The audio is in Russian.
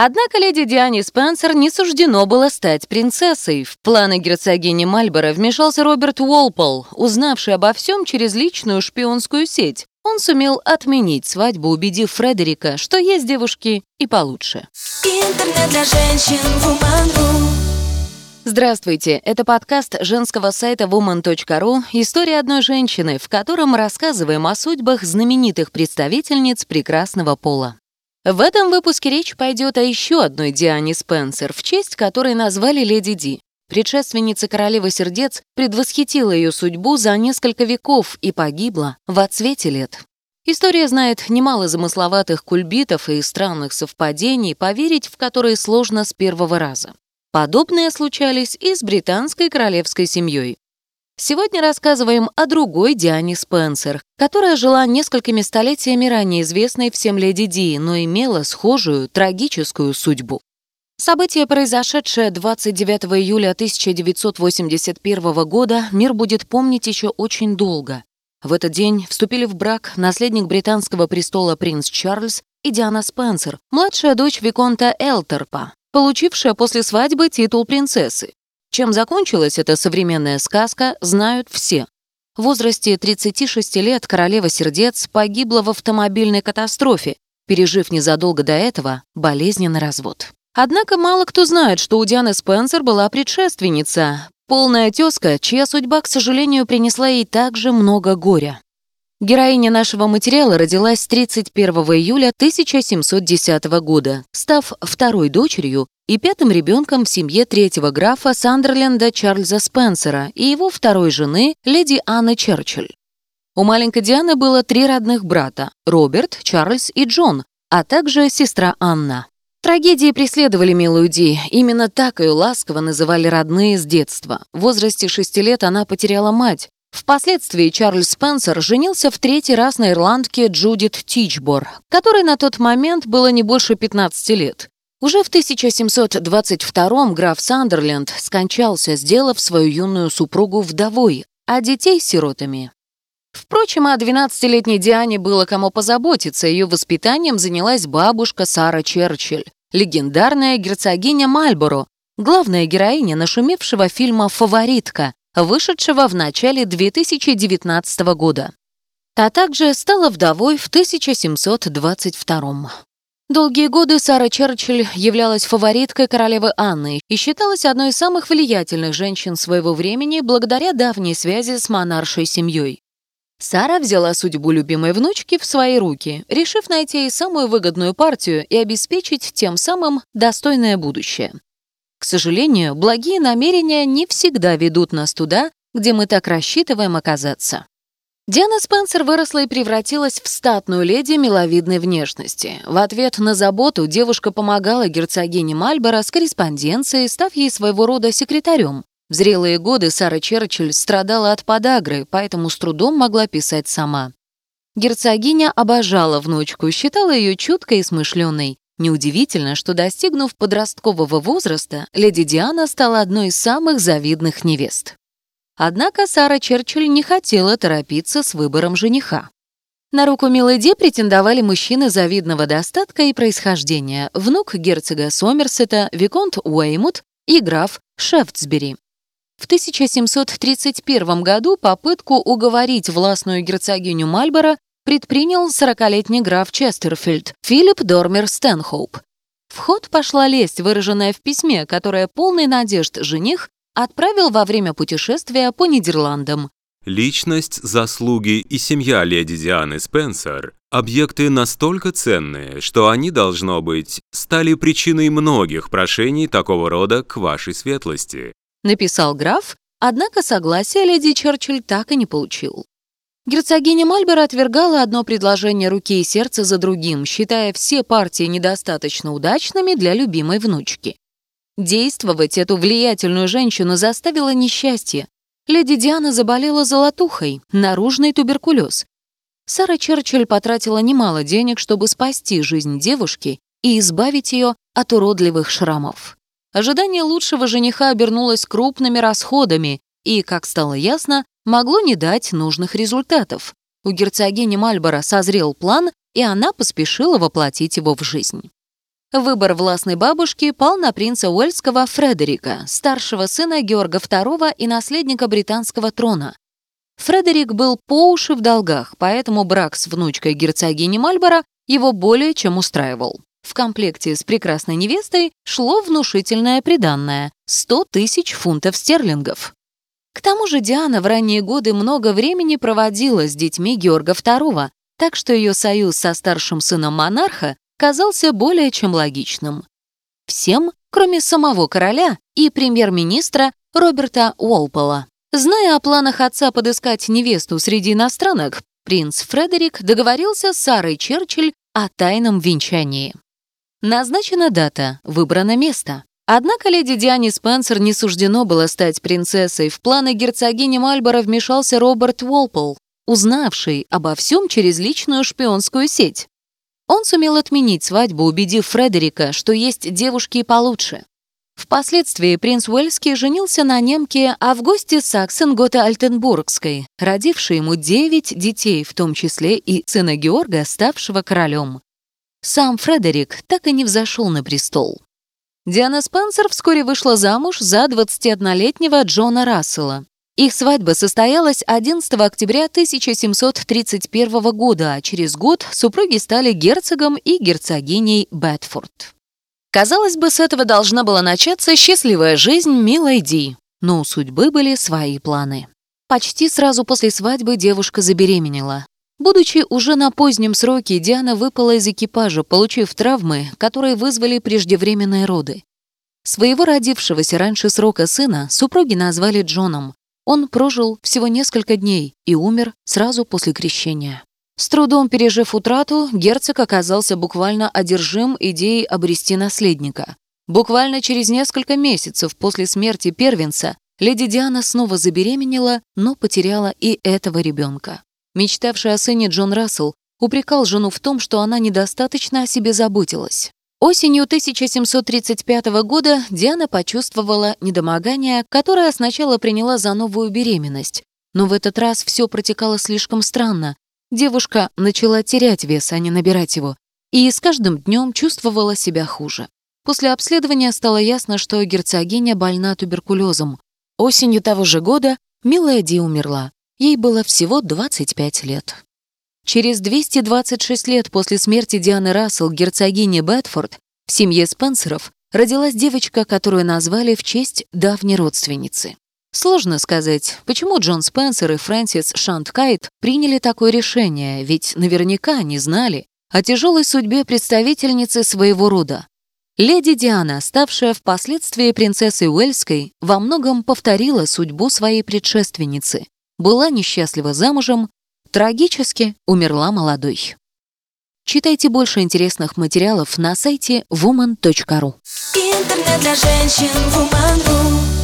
Однако леди Диане Спенсер не суждено было стать принцессой. В планы герцогини Мальборо вмешался Роберт Уолпол, узнавший обо всем через личную шпионскую сеть. Он сумел отменить свадьбу, убедив Фредерика, что есть девушки и получше. Интернет для женщин Woman.ru Здравствуйте, это подкаст женского сайта woman.ru «История одной женщины», в котором рассказываем о судьбах знаменитых представительниц прекрасного пола. В этом выпуске речь пойдет о еще одной Диане Спенсер, в честь которой назвали Леди Ди. Предшественница королевы сердец предвосхитила ее судьбу за несколько веков и погибла в отсвете лет. История знает немало замысловатых кульбитов и странных совпадений, поверить в которые сложно с первого раза. Подобные случались и с британской королевской семьей. Сегодня рассказываем о другой Диане Спенсер, которая жила несколькими столетиями ранее известной всем леди Ди, но имела схожую трагическую судьбу. Событие, произошедшее 29 июля 1981 года, мир будет помнить еще очень долго. В этот день вступили в брак наследник британского престола принц Чарльз и Диана Спенсер, младшая дочь Виконта Элтерпа, получившая после свадьбы титул принцессы. Чем закончилась эта современная сказка, знают все. В возрасте 36 лет королева сердец погибла в автомобильной катастрофе, пережив незадолго до этого болезненный развод. Однако мало кто знает, что у Дианы Спенсер была предшественница, полная тезка, чья судьба, к сожалению, принесла ей также много горя. Героиня нашего материала родилась 31 июля 1710 года, став второй дочерью и пятым ребенком в семье третьего графа Сандерленда Чарльза Спенсера и его второй жены, леди Анны Черчилль. У маленькой Дианы было три родных брата – Роберт, Чарльз и Джон, а также сестра Анна. Трагедии преследовали милую Ди, именно так ее ласково называли родные с детства. В возрасте шести лет она потеряла мать. Впоследствии Чарльз Спенсер женился в третий раз на ирландке Джудит Тичбор, которой на тот момент было не больше 15 лет. Уже в 1722 граф Сандерленд скончался, сделав свою юную супругу вдовой, а детей — сиротами. Впрочем, о 12-летней Диане было кому позаботиться, ее воспитанием занялась бабушка Сара Черчилль, легендарная герцогиня Мальборо, главная героиня нашумевшего фильма «Фаворитка», вышедшего в начале 2019 года. Та также стала вдовой в 1722 Долгие годы Сара Черчилль являлась фавориткой королевы Анны и считалась одной из самых влиятельных женщин своего времени благодаря давней связи с монаршей семьей. Сара взяла судьбу любимой внучки в свои руки, решив найти ей самую выгодную партию и обеспечить тем самым достойное будущее. К сожалению, благие намерения не всегда ведут нас туда, где мы так рассчитываем оказаться. Диана Спенсер выросла и превратилась в статную леди миловидной внешности. В ответ на заботу девушка помогала герцогине Мальборо с корреспонденцией, став ей своего рода секретарем. В зрелые годы Сара Черчилль страдала от подагры, поэтому с трудом могла писать сама. Герцогиня обожала внучку, считала ее чуткой и смышленой. Неудивительно, что, достигнув подросткового возраста, леди Диана стала одной из самых завидных невест. Однако Сара Черчилль не хотела торопиться с выбором жениха. На руку Миледи претендовали мужчины завидного достатка и происхождения, внук герцога Сомерсета, Виконт Уэймут и граф Шефтсбери. В 1731 году попытку уговорить властную герцогиню Мальборо предпринял 40-летний граф Честерфильд Филипп Дормер Стэнхоуп. В ход пошла лесть, выраженная в письме, которое полный надежд жених отправил во время путешествия по Нидерландам. Личность, заслуги и семья леди Дианы Спенсер – объекты настолько ценные, что они, должно быть, стали причиной многих прошений такого рода к вашей светлости. Написал граф, однако согласия леди Черчилль так и не получил. Герцогиня Мальборо отвергала одно предложение руки и сердца за другим, считая все партии недостаточно удачными для любимой внучки. Действовать эту влиятельную женщину заставило несчастье. Леди Диана заболела золотухой, наружный туберкулез. Сара Черчилль потратила немало денег, чтобы спасти жизнь девушки и избавить ее от уродливых шрамов. Ожидание лучшего жениха обернулось крупными расходами и, как стало ясно, могло не дать нужных результатов. У герцогини Мальборо созрел план, и она поспешила воплотить его в жизнь. Выбор властной бабушки пал на принца Уэльского Фредерика, старшего сына Георга II и наследника британского трона. Фредерик был по уши в долгах, поэтому брак с внучкой герцогини Мальборо его более чем устраивал. В комплекте с прекрасной невестой шло внушительное приданное — 100 тысяч фунтов стерлингов. К тому же Диана в ранние годы много времени проводила с детьми Георга II, так что ее союз со старшим сыном монарха казался более чем логичным. Всем, кроме самого короля и премьер-министра Роберта Уолпола. Зная о планах отца подыскать невесту среди иностранок, принц Фредерик договорился с Сарой Черчилль о тайном венчании. Назначена дата, выбрано место. Однако леди Диане Спенсер не суждено было стать принцессой. В планы герцогини Мальборо вмешался Роберт Уолпол, узнавший обо всем через личную шпионскую сеть. Он сумел отменить свадьбу, убедив Фредерика, что есть девушки получше. Впоследствии принц Уэльский женился на немке Августе Саксен Готе Альтенбургской, родившей ему девять детей, в том числе и сына Георга, ставшего королем. Сам Фредерик так и не взошел на престол. Диана Спенсер вскоре вышла замуж за 21-летнего Джона Рассела. Их свадьба состоялась 11 октября 1731 года, а через год супруги стали герцогом и герцогиней Бетфорд. Казалось бы, с этого должна была начаться счастливая жизнь милой Ди, но у судьбы были свои планы. Почти сразу после свадьбы девушка забеременела. Будучи уже на позднем сроке, Диана выпала из экипажа, получив травмы, которые вызвали преждевременные роды. Своего родившегося раньше срока сына супруги назвали Джоном. Он прожил всего несколько дней и умер сразу после крещения. С трудом пережив утрату, герцог оказался буквально одержим идеей обрести наследника. Буквально через несколько месяцев после смерти первенца леди Диана снова забеременела, но потеряла и этого ребенка. Мечтавший о сыне Джон Рассел упрекал жену в том, что она недостаточно о себе заботилась. Осенью 1735 года Диана почувствовала недомогание, которое сначала приняла за новую беременность. Но в этот раз все протекало слишком странно. Девушка начала терять вес, а не набирать его, и с каждым днем чувствовала себя хуже. После обследования стало ясно, что герцогиня больна туберкулезом. Осенью того же года милая Ди умерла. Ей было всего 25 лет. Через 226 лет после смерти Дианы Рассел, герцогини Бетфорд, в семье Спенсеров родилась девочка, которую назвали в честь давней родственницы. Сложно сказать, почему Джон Спенсер и Фрэнсис Шанткайт приняли такое решение, ведь наверняка они знали о тяжелой судьбе представительницы своего рода. Леди Диана, ставшая впоследствии принцессой Уэльской, во многом повторила судьбу своей предшественницы была несчастлива замужем, трагически умерла молодой. Читайте больше интересных материалов на сайте woman.ru. Интернет для женщин woman.ru